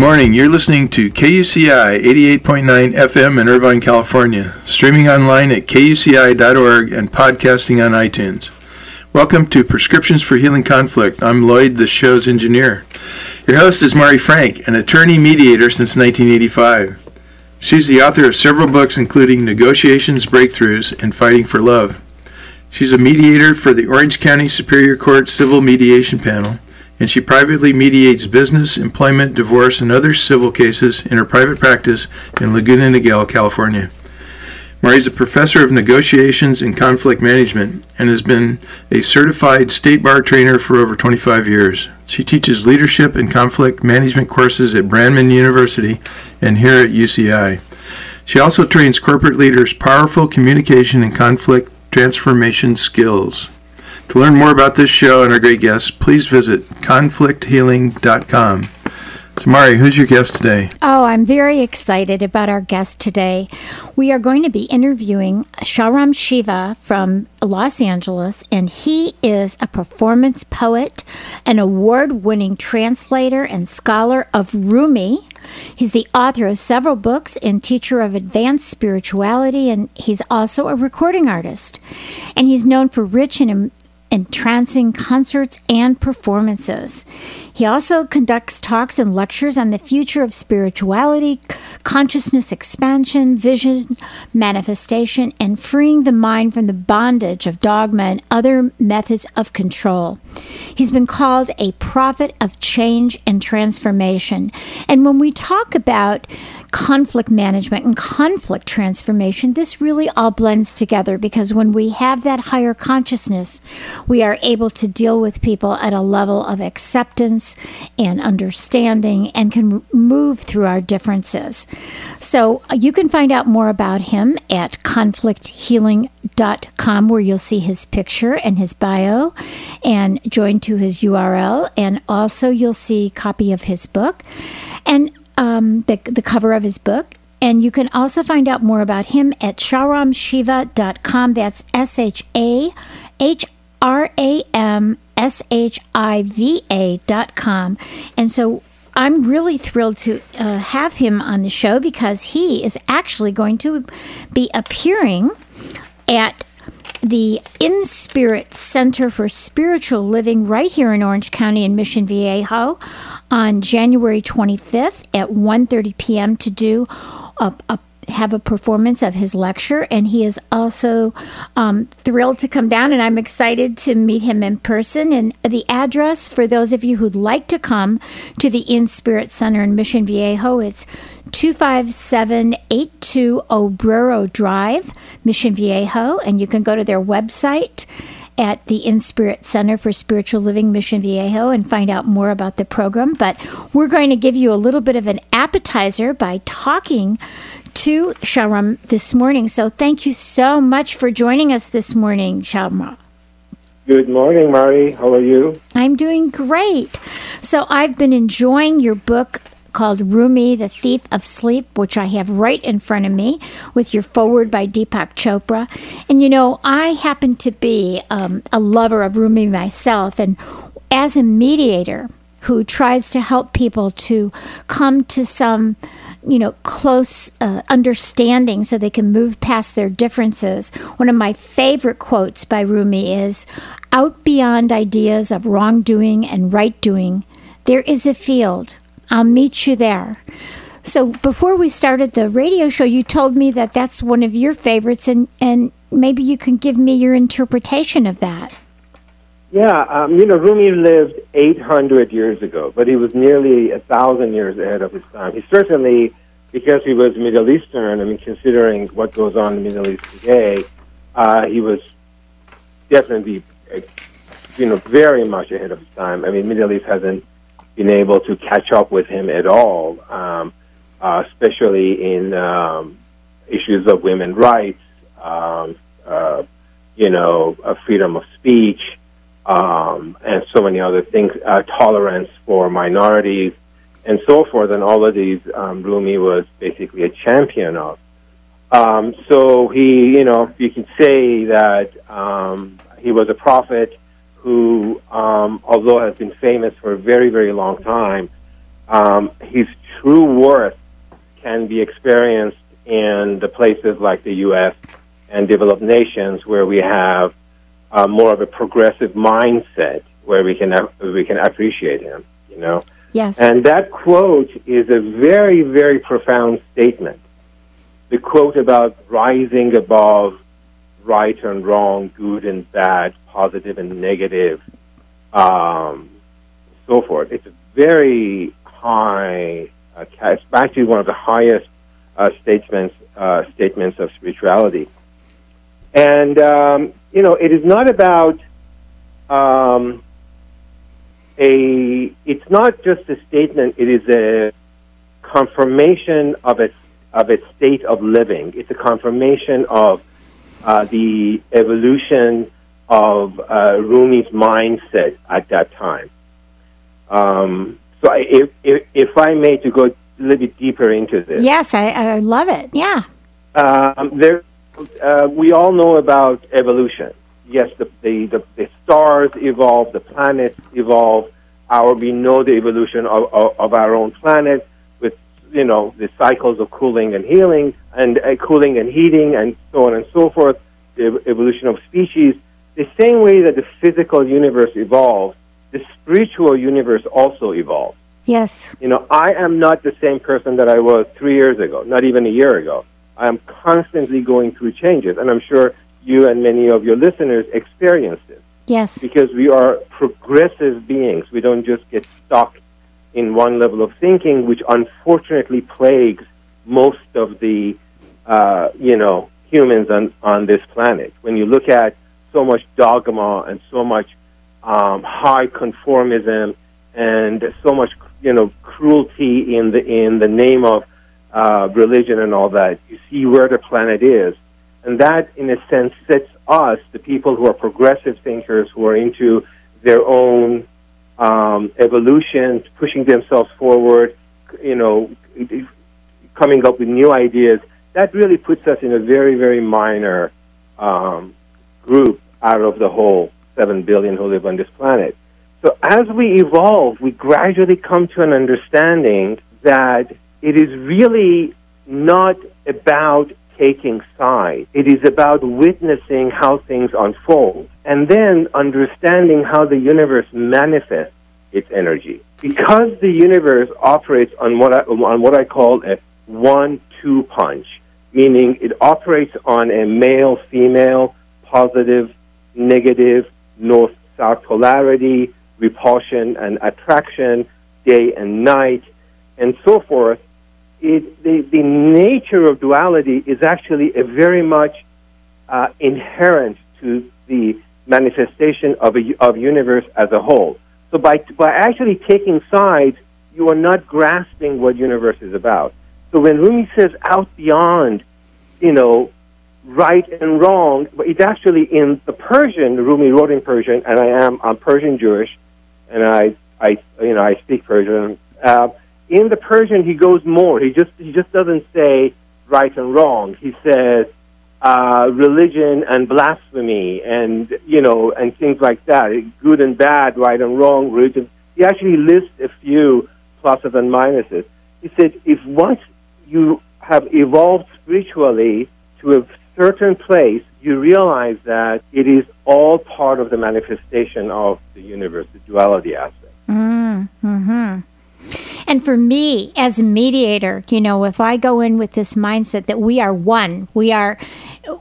Morning. You're listening to KUCI 88.9 FM in Irvine, California, streaming online at kuci.org and podcasting on iTunes. Welcome to Prescriptions for Healing Conflict. I'm Lloyd, the show's engineer. Your host is Mari Frank, an attorney mediator since 1985. She's the author of several books, including Negotiations, Breakthroughs, and Fighting for Love. She's a mediator for the Orange County Superior Court Civil Mediation Panel and she privately mediates business, employment, divorce, and other civil cases in her private practice in Laguna Niguel, California. Mari is a professor of negotiations and conflict management and has been a certified state bar trainer for over 25 years. She teaches leadership and conflict management courses at Brandman University and here at UCI. She also trains corporate leaders powerful communication and conflict transformation skills. To learn more about this show and our great guests, please visit conflicthealing.com. So, Mari, who's your guest today? Oh, I'm very excited about our guest today. We are going to be interviewing Shahram Shiva from Los Angeles, and he is a performance poet, an award winning translator, and scholar of Rumi. He's the author of several books and teacher of advanced spirituality, and he's also a recording artist. And he's known for rich and entrancing concerts and performances. He also conducts talks and lectures on the future of spirituality, consciousness expansion, vision, manifestation, and freeing the mind from the bondage of dogma and other methods of control. He's been called a prophet of change and transformation. And when we talk about conflict management and conflict transformation, this really all blends together because when we have that higher consciousness, we are able to deal with people at a level of acceptance and understanding and can move through our differences. So uh, you can find out more about him at conflicthealing.com where you'll see his picture and his bio and join to his URL and also you'll see copy of his book. And um, the, the cover of his book. And you can also find out more about him at shahramshiva.com. That's S H A H R A M S H I V A.com. And so I'm really thrilled to uh, have him on the show because he is actually going to be appearing at the In Spirit Center for Spiritual Living right here in Orange County in Mission Viejo on January 25th at 1:30 p.m. to do a, a have a performance of his lecture, and he is also um, thrilled to come down. And I'm excited to meet him in person. And the address for those of you who'd like to come to the In Spirit Center in Mission Viejo, it's 25782 Obrero Drive, Mission Viejo, and you can go to their website at the In Spirit Center for Spiritual Living Mission Viejo and find out more about the program. But we're going to give you a little bit of an appetizer by talking to Shahram this morning. So thank you so much for joining us this morning, Shahram. Good morning, Mari. How are you? I'm doing great. So I've been enjoying your book called Rumi, The Thief of Sleep, which I have right in front of me with your foreword by Deepak Chopra. And you know, I happen to be um, a lover of Rumi myself, and as a mediator who tries to help people to come to some you know, close uh, understanding so they can move past their differences. One of my favorite quotes by Rumi is Out beyond ideas of wrongdoing and right doing, there is a field I'll meet you there. So before we started the radio show, you told me that that's one of your favorites, and, and maybe you can give me your interpretation of that. Yeah, um, you know, Rumi lived 800 years ago, but he was nearly a thousand years ahead of his time. He certainly, because he was Middle Eastern, I mean, considering what goes on in the Middle East today, uh, he was definitely, uh, you know, very much ahead of his time. I mean, Middle East hasn't been able to catch up with him at all, um, uh, especially in um, issues of women's rights, um, uh, you know, uh, freedom of speech, um, and so many other things, uh, tolerance for minorities, and so forth. And all of these, um, Rumi was basically a champion of. Um, so he, you know, you can say that um, he was a prophet who, um, although has been famous for a very, very long time, um, his true worth can be experienced in the places like the U.S. and developed nations where we have uh, more of a progressive mindset where we can we can appreciate him. You know. Yes. And that quote is a very, very profound statement. The quote about rising above right and wrong, good and bad, positive and negative, um, so forth. It's a very high, uh, it's actually one of the highest uh, statements uh, statements of spirituality. And um, you know, it is not about um, a. It's not just a statement. It is a confirmation of a of its state of living. It's a confirmation of uh, the evolution of uh, Rumi's mindset at that time. Um, so, I, if, if if I may to go a little bit deeper into this, Yes, I, I love it. Yeah. um, there, uh, we all know about evolution. Yes, the, the, the, the stars evolve, the planets evolve. Our, we know the evolution of, of, of our own planet with, you know, the cycles of cooling and healing and uh, cooling and heating and so on and so forth, the evolution of species. The same way that the physical universe evolves, the spiritual universe also evolves. Yes. You know, I am not the same person that I was three years ago, not even a year ago. I am constantly going through changes, and I'm sure you and many of your listeners experience this Yes. because we are progressive beings. We don't just get stuck in one level of thinking, which unfortunately plagues most of the, uh, you know, humans on, on this planet. When you look at so much dogma and so much um, high conformism and so much, you know, cruelty in the in the name of uh, religion and all that, you see where the planet is. And that, in a sense, sets us, the people who are progressive thinkers, who are into their own um, evolution, pushing themselves forward, you know, coming up with new ideas, that really puts us in a very, very minor um, group out of the whole 7 billion who live on this planet. So as we evolve, we gradually come to an understanding that it is really not about taking sides. It is about witnessing how things unfold and then understanding how the universe manifests its energy. Because the universe operates on what I, on what I call a one-two punch, meaning it operates on a male-female, positive, negative, north-south polarity, repulsion and attraction, day and night, and so forth it, the, the nature of duality is actually a very much uh, inherent to the manifestation of a of universe as a whole. So by by actually taking sides, you are not grasping what universe is about. So when Rumi says out beyond, you know, right and wrong, but it's actually in the Persian. Rumi wrote in Persian, and I am I'm Persian Jewish, and I I you know I speak Persian. Uh, in the Persian, he goes more. He just he just doesn't say right and wrong. He says uh, religion and blasphemy, and you know, and things like that. Good and bad, right and wrong, religion. He actually lists a few pluses and minuses. He said, if once you have evolved spiritually to a certain place, you realize that it is all part of the manifestation of the universe, the duality aspect. Mm-hmm. And for me, as a mediator, you know, if I go in with this mindset that we are one, we are,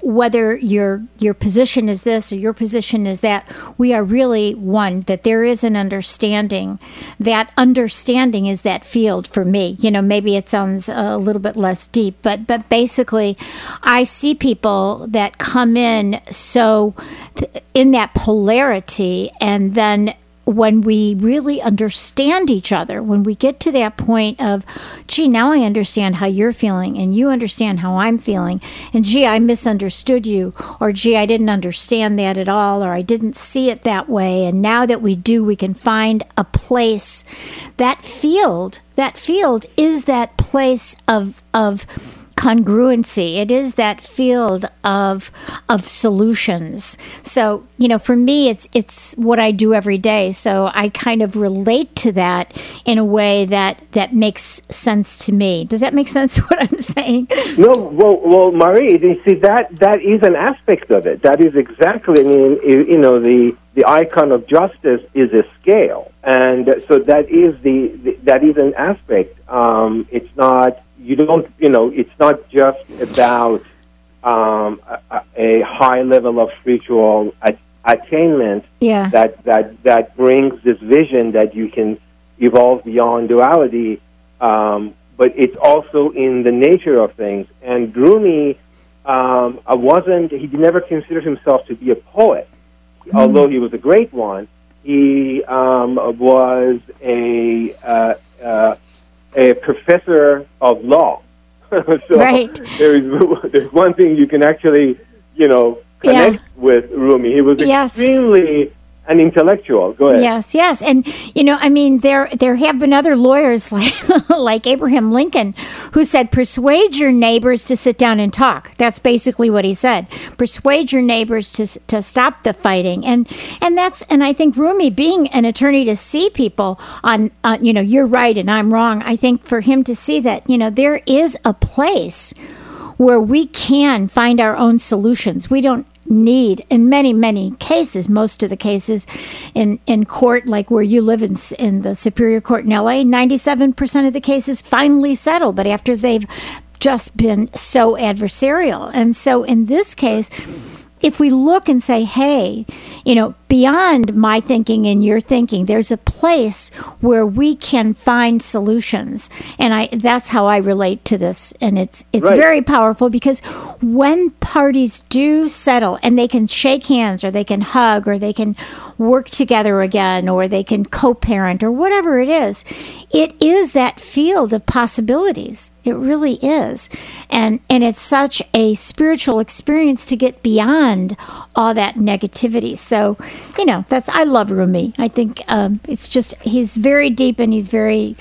whether your your position is this or your position is that, we are really one. That there is an understanding. That understanding is that field for me. You know, maybe it sounds a little bit less deep, but but basically, I see people that come in so th- in that polarity, and then when we really understand each other, when we get to that point of, gee, now I understand how you're feeling, and you understand how I'm feeling, and gee, I misunderstood you, or gee, I didn't understand that at all, or I didn't see it that way, and now that we do, we can find a place. That field, that field is that place of of congruency. It is that field of of solutions. So, you know, for me it's it's what I do every day. So I kind of relate to that in a way that that makes sense to me. Does that make sense what I'm saying? No, well, well, Mari, you see that that is an aspect of it. That is exactly. I mean, you, know, the the icon of justice is a scale, and so that is the, the that is an aspect. Um, it's not you don't, you know, it's not just about um, a, a, high level of spiritual attainment yeah. that, that, that brings this vision that you can evolve beyond duality, um, but it's also in the nature of things. And Rumi um, wasn't, he never considered himself to be a poet, mm. although he was a great one. He um, was a uh, uh, a professor of law. so right. there is there's one thing you can actually, you know, connect yeah. with Rumi. He was yes. extremely an intellectual. Go ahead. Yes, yes, and you know, I mean, there there have been other lawyers like like Abraham Lincoln who said, "Persuade your neighbors to sit down and talk." That's basically what he said. Persuade your neighbors to to stop the fighting, and and that's and I think Rumi, being an attorney, to see people on, on you know, you're right and I'm wrong. I think for him to see that you know there is a place where we can find our own solutions. We don't need in many many cases most of the cases in in court like where you live in in the superior court in LA 97% of the cases finally settle but after they've just been so adversarial. And so in this case if we look and say, hey, you know, beyond my thinking and your thinking, there's a place where we can find solutions. And I that's how I relate to this. And it's it's right. very powerful because when parties do settle and they can shake hands or they can hug or they can work together again or they can co-parent or whatever it is, it is that field of possibilities. It really is. And and it's such a spiritual experience to get beyond all that negativity. So, you know, that's I love Rumi. I think um, it's just he's very deep and he's very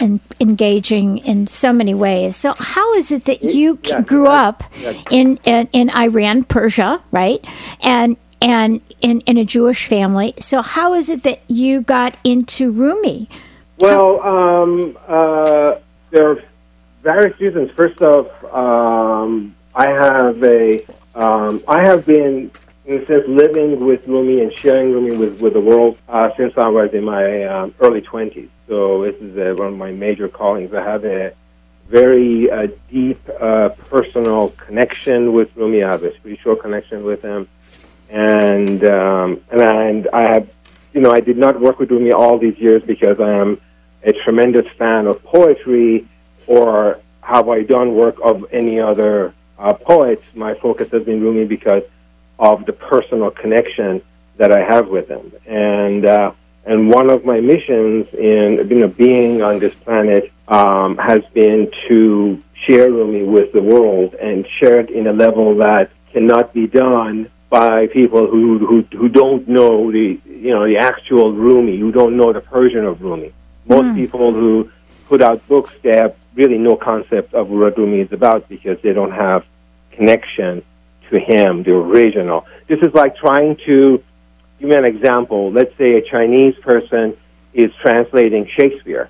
and engaging in so many ways. So, how is it that you yeah, grew yeah, up yeah. In, in in Iran, Persia, right? And and in, in a Jewish family. So, how is it that you got into Rumi? Well, um, uh, there are various reasons. First off, um, I have a um, I have been in sense living with Rumi and sharing Rumi with, with the world uh, since I was in my um, early twenties. So this is uh, one of my major callings. I have a very uh, deep uh, personal connection with Rumi. I have a spiritual connection with him, and um, and and I have, you know, I did not work with Rumi all these years because I am a tremendous fan of poetry or have I done work of any other uh, poets, my focus has been Rumi because of the personal connection that I have with him. And uh, and one of my missions in you know, being on this planet um, has been to share Rumi with the world and share it in a level that cannot be done by people who, who, who don't know the, you know, the actual Rumi, who don't know the Persian of Rumi. Most mm. people who put out books, they have really no concept of what Rumi is about because they don't have connection to him, the original. This is like trying to give me an example. Let's say a Chinese person is translating Shakespeare.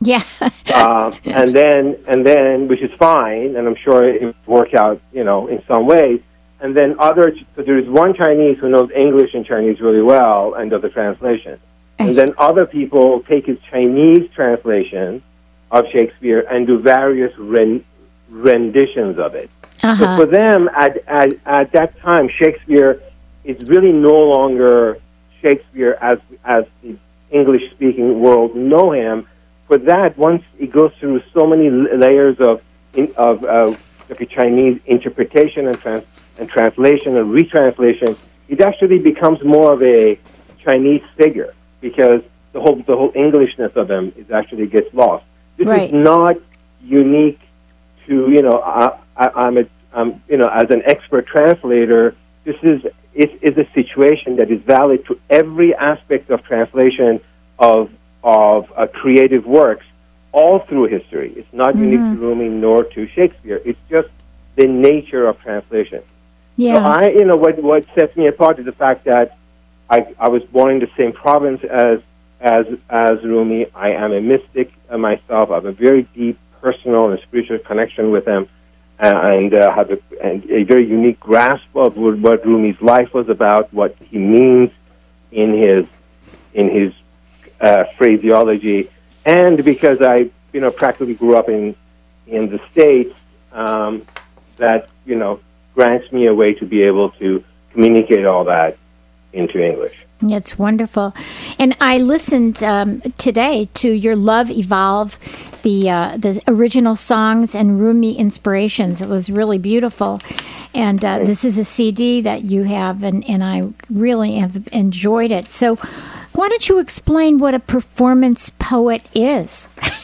Yeah. uh, and then, and then, which is fine, and I'm sure it would work out, you know, in some ways. And then other, so there is one Chinese who knows English and Chinese really well and does the translation. And then other people take his Chinese translation of Shakespeare and do various ren- renditions of it. Uh-huh. So for them, at, at, at that time, Shakespeare is really no longer Shakespeare as, as the English speaking world know him. For that, once it goes through so many layers of, in, of uh, like Chinese interpretation and, trans, and translation and retranslation, it actually becomes more of a Chinese figure. because the whole the whole Englishness of them is actually gets lost. This Right. is not unique to you know I, I, I'm a I'm, you know as an expert translator. This is it is a situation that is valid to every aspect of translation of of uh, creative works all through history. It's not unique to Rumi nor to Shakespeare. It's just the nature of translation. Yeah. So I, you know, what what sets me apart is the fact that I I was born in the same province as as as Rumi. I am a mystic uh, myself. I have a very deep personal and spiritual connection with him, and uh, have a, and a very unique grasp of what, what Rumi's life was about, what he means in his in his uh, phraseology, and because I, you know, practically grew up in in the states, um, that you know grants me a way to be able to communicate all that into English. It's wonderful. And I listened um, today to your Love Evolve, the uh, the original songs and Rumi inspirations. It was really beautiful. And uh, this is a CD that you have, and, and I really have enjoyed it. So, why don't you explain what a performance poet is?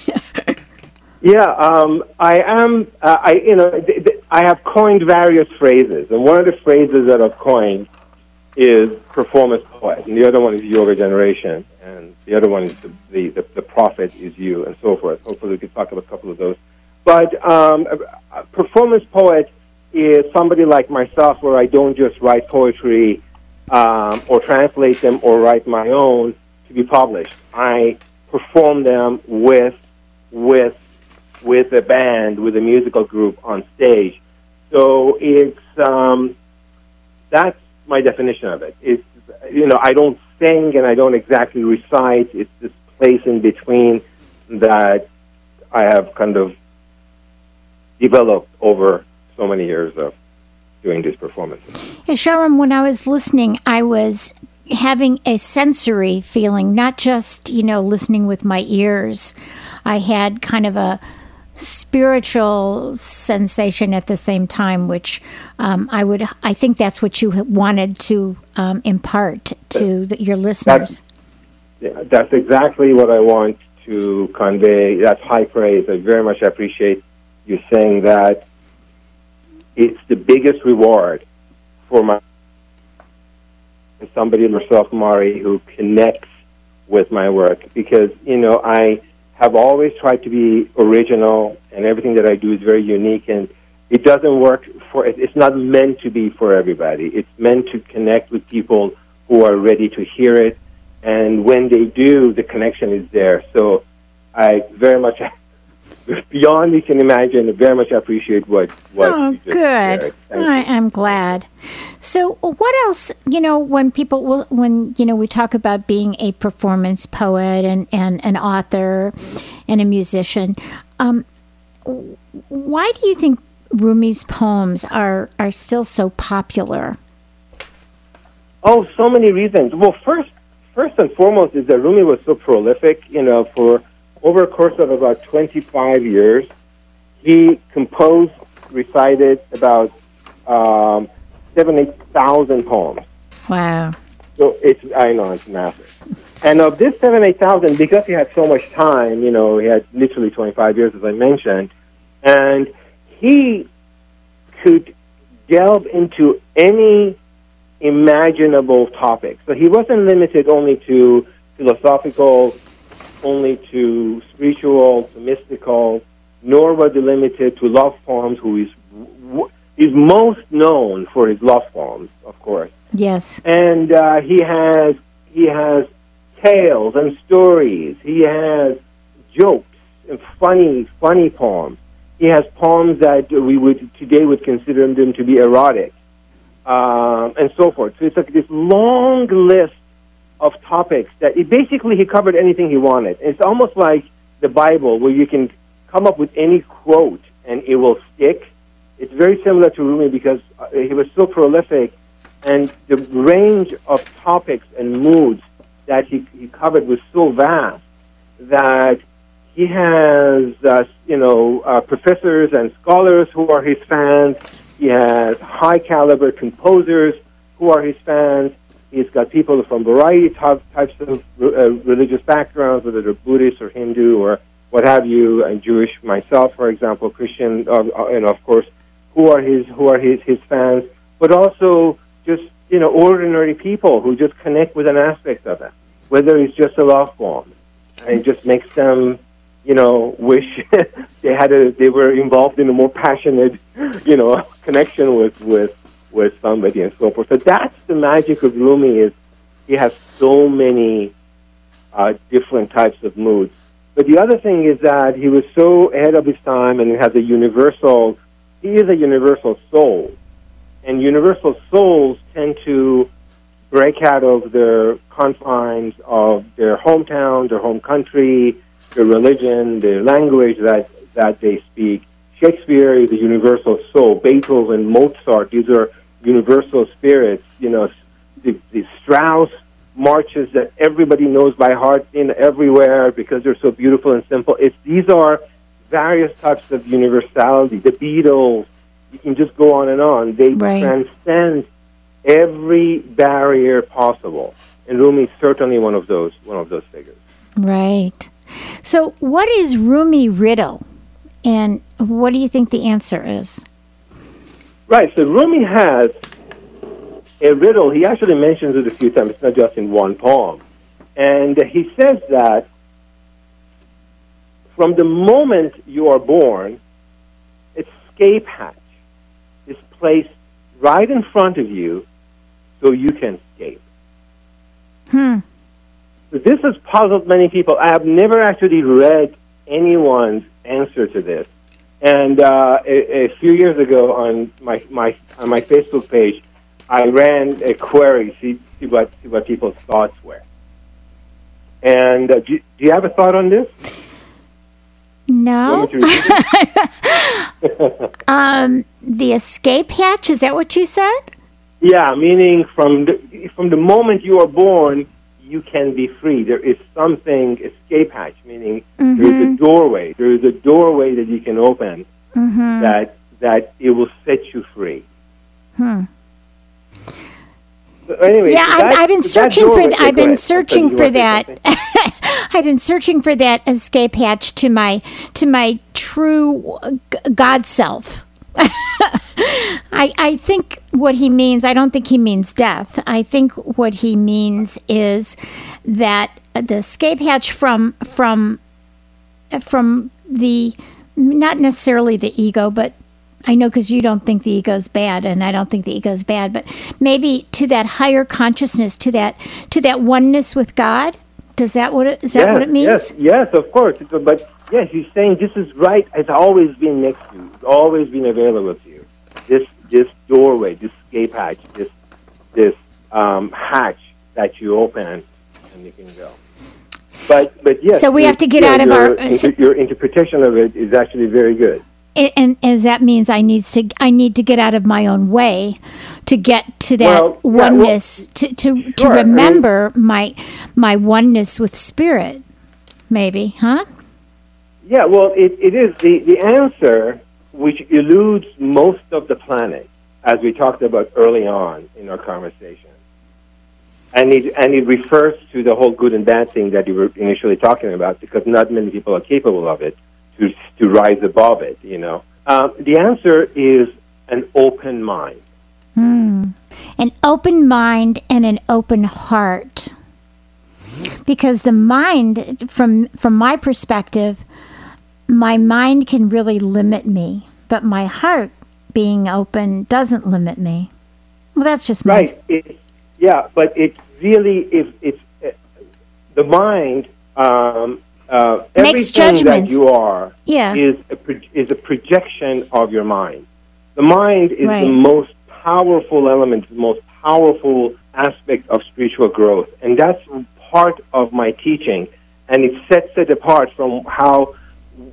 Yeah, um, I am. Uh, I you know th- I have coined various phrases, and one of the phrases that I've coined is performance poet, and the other one is yoga generation, and the other one is the the, the, prophet is you, and so forth. Hopefully, we can talk about a couple of those. But um, a, a performance poet is somebody like myself, where I don't just write poetry um, or translate them or write my own to be published. I perform them with with with a band, with a musical group on stage. So it's um, that's my definition of it. It's you know I don't sing and I don't exactly recite. It's this place in between that I have kind of developed over so many years of doing these performances. Yeah, Shahram, when I was listening, I was having a sensory feeling, not just, you know, listening with my ears. I had kind of a spiritual sensation at the same time, which um, I would, I think that's what you wanted to um, impart to the, your listeners. Yeah, that's exactly what I want to convey. That's high praise. I very much appreciate you saying that. It's the biggest reward for my somebody myself, Mari, who connects with my work because you know I have always tried to be original, and everything that I do is very unique, and it doesn't work for. It's not meant to be for everybody. It's meant to connect with people who are ready to hear it, and when they do, the connection is there. So I very much, beyond you can imagine, very much appreciate what what. Oh, good. shared. Thank you. I am glad. So, what else? You know, when people, will- when you know, we talk about being a performance poet and and an author and a musician. Um, why do you think Rumi's poems are are still so popular? Oh, so many reasons. Well, first, first and foremost is that Rumi was so prolific. You know, for over a course of about 25 years, he composed, recited about um, seven, eight thousand poems. Wow. So it's I know it's massive. And of this seven, eight thousand, because he had so much time, you know, he had literally 25 years, as I mentioned, and he could delve into any imaginable topic. So he wasn't limited only to philosophical, only to spiritual, to mystical, nor were they limited to love poems. Who is is most known for his love poems, of course Yes. and uh, he has he has tales and stories. He has jokes and funny funny poems. He has poems that we would today would consider them to be erotic, um, and so forth. So it's like this long list of topics that it basically he covered anything he wanted. It's almost like the Bible, where you can come up with any quote and it will stick. It's very similar to Rumi because uh, he was so prolific and the range of topics and moods that he, he covered was so vast that he has, uh, you know, uh, professors and scholars who are his fans. He has high caliber composers who are his fans. He's got people from variety of types of uh, religious backgrounds, whether they're Buddhist or Hindu or what have you, and Jewish myself, for example, Christian, uh, uh, and of course, who are his who are his his fans, but also just you know ordinary people who just connect with an aspect of it, whether it's just a love poem, and it just makes them you know wish they had a they were involved in a more passionate you know connection with with with somebody and so forth. So that's the magic of Rumi is he has so many uh, different types of moods. But the other thing is that he was so ahead of his time and has a universal, he is a universal soul. And universal souls tend to break out of their confines of their hometown, their home country, their religion, their language that, that they speak. Shakespeare is a universal soul. Beethoven, Mozart, these are universal spirits. You know, the, the Strauss marches that everybody knows by heart in everywhere because they're so beautiful and simple. It's these are various types of universality. The Beatles, you can just go on and on. They Right. transcend every barrier possible. And Rumi is certainly one of those one of those figures. Right. So, what is Rumi riddle, and what do you think the answer is? Right. So Rumi has a riddle. He actually mentions it a few times. It's not just in one poem. And he says that from the moment you are born, escape hatch is placed right in front of you so you can escape. Hmm. So this has puzzled many people. I have never actually read anyone's answer to this. And uh, a, a few years ago on my, my on my Facebook page, I ran a query see see what see what people's thoughts were. And uh, do, do you have a thought on this? No. want me to repeat it? Um, the escape hatch. Is that what you said? yeah, meaning from the from the moment you are born, you can be free. There is something escape hatch, meaning there is a doorway. There is a doorway that you can open that that it will set you free. Hmm. So anyway, Yeah, so that- I've been searching for. th- I've been searching for want to say that. I've been searching for that escape hatch to my to my true g- God self. I I think what he means. I don't think he means death. I think what he means is that the escape hatch from from from the not necessarily the ego, but I know because you don't think the ego's bad, and I don't think the ego's bad, but maybe to that higher consciousness, to that to that oneness with God. Does that what it, is that yes, what it means? Yes, yes, of course. But yes, he's saying this is right. It's always been next to you. It's always been available to you. This this doorway, this escape hatch, this this um, hatch that you open and you can go. But but yes. So we have to get yeah, out of your, our- inter- your interpretation of it is actually very good. A- and as that means I need to I need to get out of my own way to get to that Well, yeah, well, oneness to to, to sure, I mean- remember my my oneness with spirit. Maybe, huh? Yeah, well, it, it is the, the answer which eludes most of the planet, as we talked about early on in our conversation. And it, and it refers to the whole good and bad thing that you were initially talking about, because not many people are capable of it to, to rise above it, you know. Um, the answer is an open mind. an open mind and an open heart because the mind from from my perspective my mind can really limit me but my heart being open doesn't limit me well that's just my Right. It, yeah, but it really if it's uh, the mind. Um, uh, Makes judgments. you are yeah is a pro- is a projection of your mind. The mind is Right. the most powerful element, the most powerful aspect of spiritual growth, and that's part of my teaching. And it sets it apart from how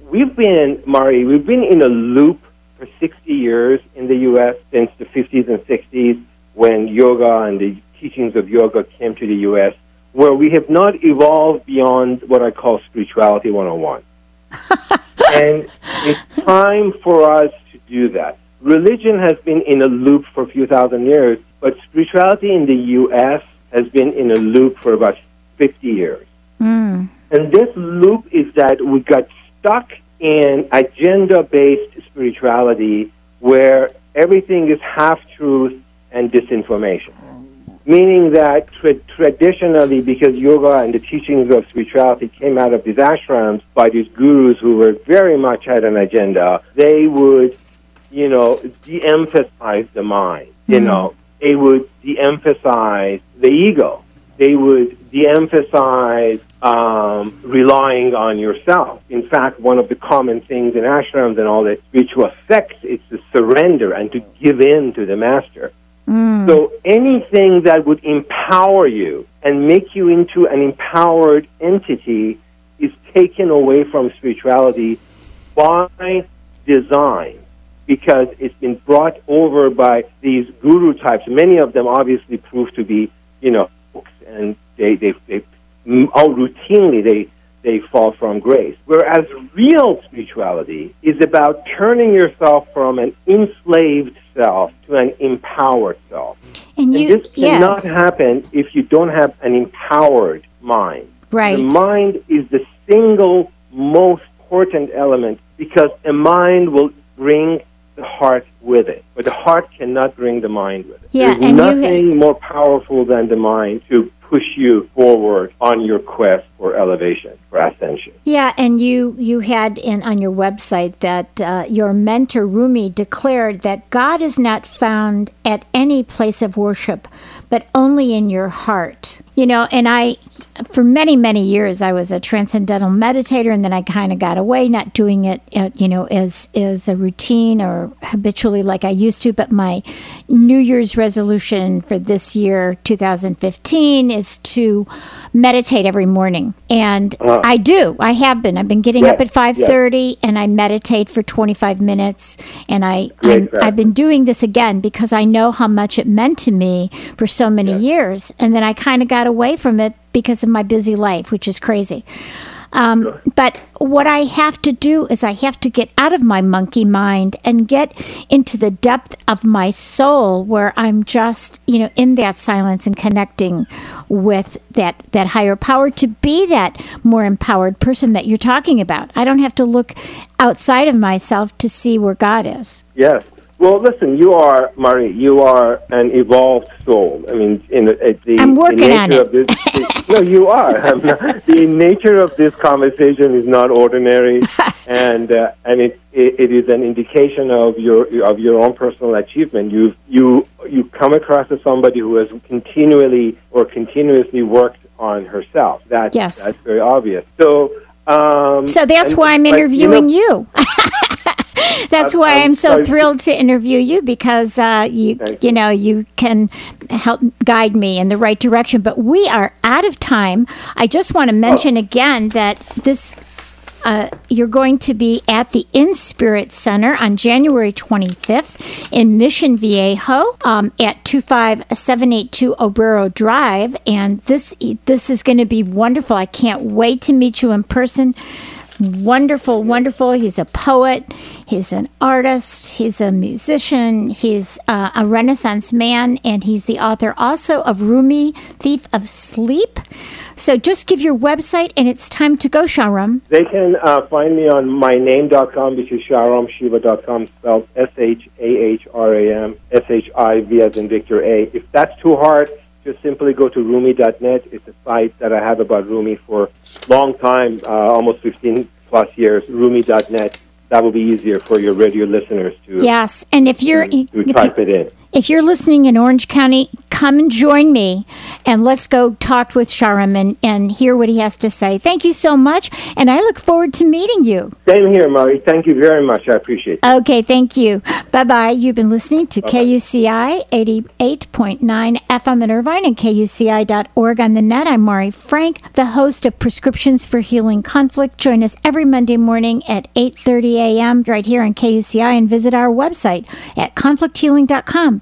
we've been, Mari. We've been in a loop for 60 years in the U.S. since the 50s and 60s when yoga and the teachings of yoga came to the U.S., where we have not evolved beyond what I call spirituality 101. and it's time for us to do that. Religion has been in a loop for a few thousand years, but spirituality in the U.S. has been in a loop for about 50 years. Mm. And this loop is that we got stuck in agenda based spirituality where everything is half truth and disinformation. Meaning that tra- traditionally, because yoga and the teachings of spirituality came out of these ashrams by these gurus who were very much had an agenda, they would, you know, de emphasize the mind. You mm-hmm. know, they would de emphasize the ego. They would de emphasize um, relying on yourself. In fact, one of the common things in ashrams and all that spiritual sects is to surrender and to give in to the master. So anything that would empower you and make you into an empowered entity is taken away from spirituality by design because it's been brought over by these guru types. Many of them obviously prove to be, you know, and they they they mm, oh, routinely they they fall from grace. Whereas real spirituality is about turning yourself from an enslaved self to an empowered self. And And you, this cannot yeah, happen if you don't have an empowered mind. right. The mind is the single most important element because a mind will bring the heart with it, but the heart cannot bring the mind with it. Yeah, There's and you nothing more powerful than the mind to push you forward on your quest for elevation, for ascension. Yeah, and you you had in on your website that uh, your mentor Rumi declared that God is not found at any place of worship, but only in your heart. You know, and I, for many many years, I was a transcendental meditator, and then I kind of got away, not doing it, uh, you know, as as a routine or habitually like I used to. But my New Year's resolution for this year, 2015, is to meditate every morning, and I do. I have been. I've been getting up at five thirty, and I meditate for 25 minutes, and I I've been doing this again because I know how much it meant to me for so many years, and then I kind of got away from it because of my busy life, which is crazy. Um, but what I have to do is I have to get out of my monkey mind and get into the depth of my soul where I'm just, you know, in that silence and connecting with that, that higher power to be that more empowered person that you're talking about. I don't have to look outside of myself to see where God is. Yes. Well, listen, you are, Mari, you are an evolved soul. I mean, in the, the, I'm the nature on it. Of this, the- no, you are. Not- the nature of this conversation is not ordinary, and uh, and it, it it is an indication of your of your own personal achievement. You you you come across as somebody who has continually or continuously worked on herself. That Yes. that's very obvious. So. Um, So that's and- why I'm but, you know, interviewing you. that's I'm- why I'm I'm so sorry. thrilled to interview you because uh, you Thank you know you can help guide me in the right direction. But we are out of time. I just want to mention again that this. Uh, you're going to be at the In Spirit Center on January 25th in Mission Viejo um, at 25782 Obrero Drive, and this this is going to be wonderful. I can't wait to meet you in person wonderful, wonderful. He's a poet, he's an artist, he's a musician, he's uh, a Renaissance man, and he's the author also of Rumi, Thief of Sleep. So just give your website, and it's time to go, Shahram. They can uh, find me on myname.com, which is shahramshiva.com, spelled S-H-A-H-R-A-M, S-H-I-V as in Victor A. If that's too hard, just simply go to rumi.net. It's a site that I have about Rumi for a long time, uh, almost 15 plus years, rumi.net. That will be easier for your radio listeners to, Yes, and if you're to if, you, type it in. If you're listening in Orange County, come and join me, and let's go talk with Shahram and, and hear what he has to say. Thank you so much, and I look forward to meeting you. Same here, Mari. Thank you very much. I appreciate it. Okay, thank you. Bye bye. You've been listening to KUCI 88.9 FM in Irvine and KUCI.org on the net. I'm Mari Frank, the host of Prescriptions for Healing Conflict. Join us every Monday morning at 8.30 a.m. right here on KUCI and visit our website at conflicthealing.com.